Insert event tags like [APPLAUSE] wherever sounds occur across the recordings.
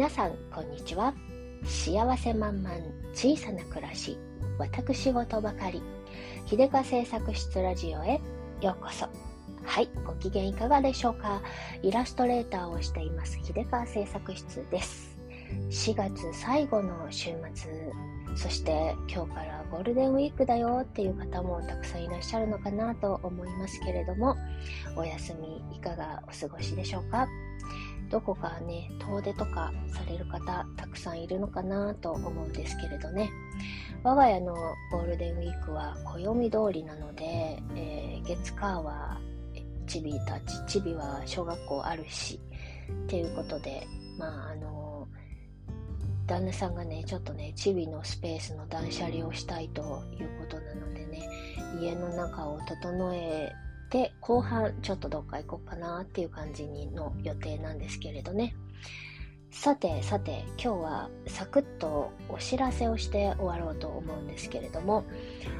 皆さんこんにちは。幸せ満々小さな暮らし私事ばかり。秀香製作室ラジオへようこそ。はいご機嫌いかがでしょうか。イラストレーターをしています秀川製作室です。4月最後の週末。そして今日からゴールデンウィークだよっていう方もたくさんいらっしゃるのかなと思いますけれどもお休みいかがお過ごしでしょうか？どこかね遠出とかされる方たくさんいるのかなと思うんですけれどね。我が家のゴールデンウィークは暦通りなので、えー、月火はチビたちチビは小学校あるしっていうことでまああの旦那さんがね、ちょっとね、チビのスペースの断捨離をしたいということなのでね、家の中を整えて、後半ちょっとどっか行こうかなっていう感じの予定なんですけれどね。さてさて今日はサクッとお知らせをして終わろうと思うんですけれども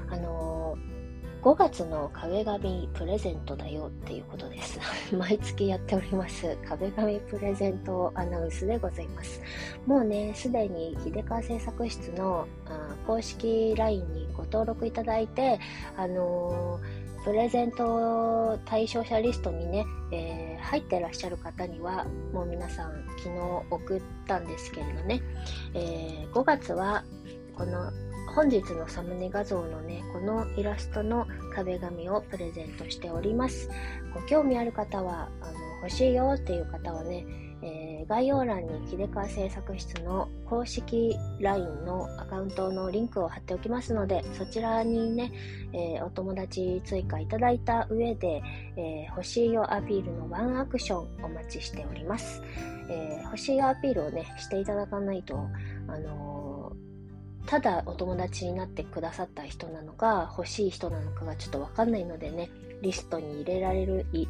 あのー5月の壁紙プレゼントだよっていうことです。[LAUGHS] 毎月やっております壁紙プレゼントアナウンスでございます。もうね、すでに秀川製作室のあ公式 LINE にご登録いただいて、あのー、プレゼント対象者リストにね、えー、入ってらっしゃる方には、もう皆さん昨日送ったんですけれどね、えー、5月はこの本日のサムネ画像のね、このイラストの壁紙をプレゼントしております。ご興味ある方は、あの欲しいよっていう方はね、概要欄に秀川製作室の公式 LINE のアカウントのリンクを貼っておきますので、そちらにね、えー、お友達追加いただいた上で、えー、欲しいよアピールのワンアクションお待ちしております。え欲しいよアピールをね、していただかないと、あのただお友達になってくださった人なのか、欲しい人なのかがちょっとわかんないのでね、リストに入れられる、い、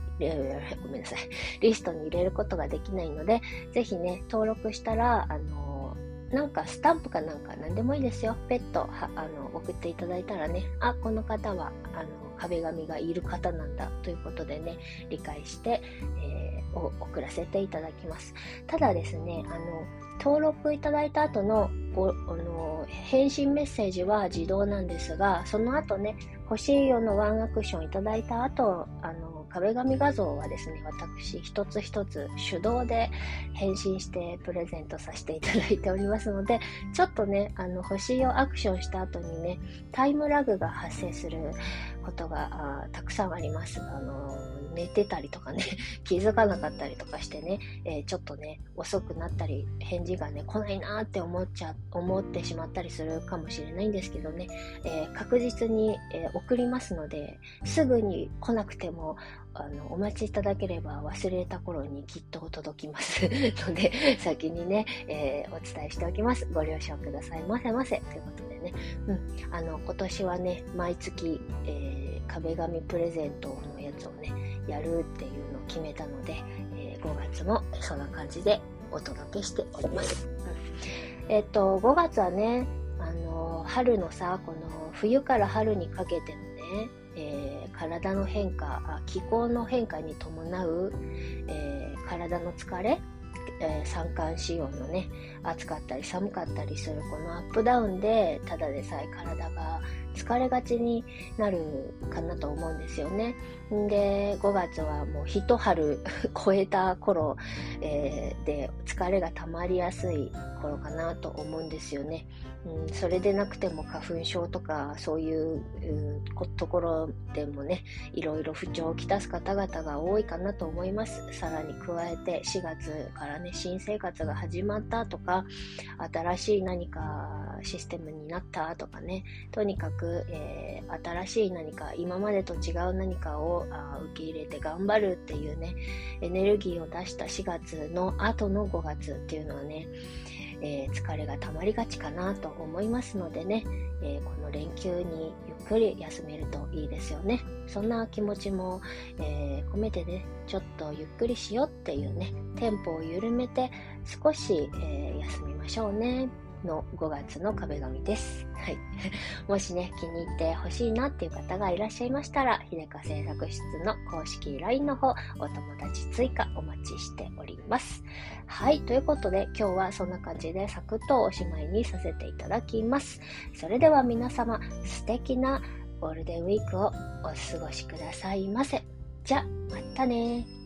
ごめんなさい。[LAUGHS] リストに入れることができないので、ぜひね、登録したら、あの、なんかスタンプかなんか何でもいいですよ。ペットはあの送っていただいたらね、あ、この方はあの壁紙がいる方なんだということでね、理解して、えー、を送らせていただきます。ただですね、あの、登録いただいた後のごあの返信メッセージは自動なんですが、その後ね、欲しいよのワンアクションいただいた後、あの壁紙画像はですね、私一つ一つ手動で返信してプレゼントさせていただいておりますので、ちょっとね、あの欲しいよアクションした後にね、タイムラグが発生することがたくさんあります。あの寝てたりとかね、[LAUGHS] 気づかなかったりとかしてね、えー、ちょっとね、遅くなったり、返事がね、来ないなって思っちゃ、思ってしまったりするかもしれないんですけどね、えー、確実に、えー、送りますので、すぐに来なくても、あの、お待ちいただければ忘れた頃にきっと届きます [LAUGHS] ので、先にね、え、お伝えしておきます。ご了承くださいませませ。ということでね、うん、あの、今年はね、毎月、えー、壁紙プレゼントのやつをね、やるっていうのを決めたので、えー、5月もそんな感じでお届けしております。うん、えっ、と、5月はね、あの、春のさ、この冬から春にかけてのね、えー、体の変化気候の変化に伴う、えー、体の疲れ、えー、三寒四温のね暑かったり寒かったりするこのアップダウンでただでさえ体が疲れがちになるかなと思うんですよね。で、5月はもう一春 [LAUGHS] 超えた頃、えー、で疲れが溜まりやすい頃かなと思うんですよね。うん、それでなくても花粉症とかそういう、うん、ところでもね、いろいろ不調をきたす方々が多いかなと思います。さらに加えて4月からね、新生活が始まったとか、新しい何かシステムになったとかね、とにかくく、えー、新しい何か今までと違う何かをあ受け入れて頑張るっていうねエネルギーを出した4月の後の5月っていうのはね、えー、疲れが溜まりがちかなと思いますのでね、えー、この連休にゆっくり休めるといいですよねそんな気持ちも、え込めてねちょっとゆっくりしようっていうねテンポを緩めて少し、え休みましょうねの5月の壁紙です。はい。[LAUGHS] もしね、気に入ってほしいなっていう方がいらっしゃいましたら、秀香製作室の公式 LINE の方、お友達追加お待ちしております。はい。ということで、今日はそんな感じでサクッとおしまいにさせていただきます。それでは皆様、素敵なゴールデンウィークをお過ごしくださいませ。じゃ、またね